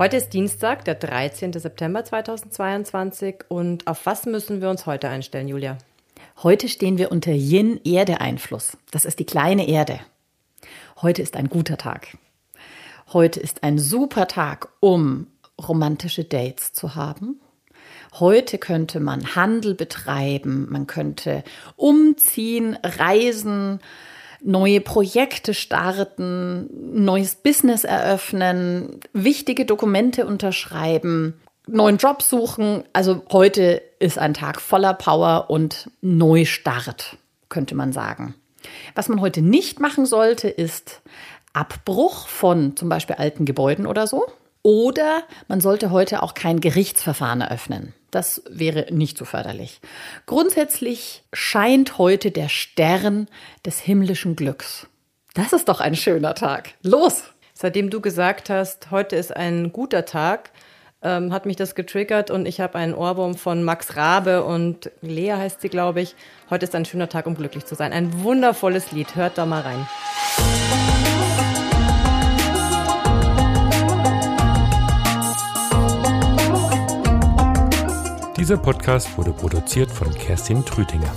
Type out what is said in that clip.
Heute ist Dienstag, der 13. September 2022 und auf was müssen wir uns heute einstellen, Julia? Heute stehen wir unter Yin-Erde-Einfluss. Das ist die kleine Erde. Heute ist ein guter Tag. Heute ist ein super Tag, um romantische Dates zu haben. Heute könnte man Handel betreiben, man könnte umziehen, reisen, neue Projekte starten, neues Business eröffnen, wichtige Dokumente unterschreiben, neuen Job suchen. Also heute ist ein Tag voller Power und Neustart, könnte man sagen. Was man heute nicht machen sollte, ist Abbruch von zum Beispiel alten Gebäuden oder so. Oder man sollte heute auch kein Gerichtsverfahren eröffnen. Das wäre nicht so förderlich. Grundsätzlich scheint heute der Stern des himmlischen Glücks. Das ist doch ein schöner Tag. Los! Seitdem du gesagt hast, heute ist ein guter Tag, ähm, hat mich das getriggert und ich habe einen Ohrwurm von Max Rabe und Lea heißt sie, glaube ich. Heute ist ein schöner Tag, um glücklich zu sein. Ein wundervolles Lied. Hört da mal rein. Dieser Podcast wurde produziert von Kerstin Trütinger.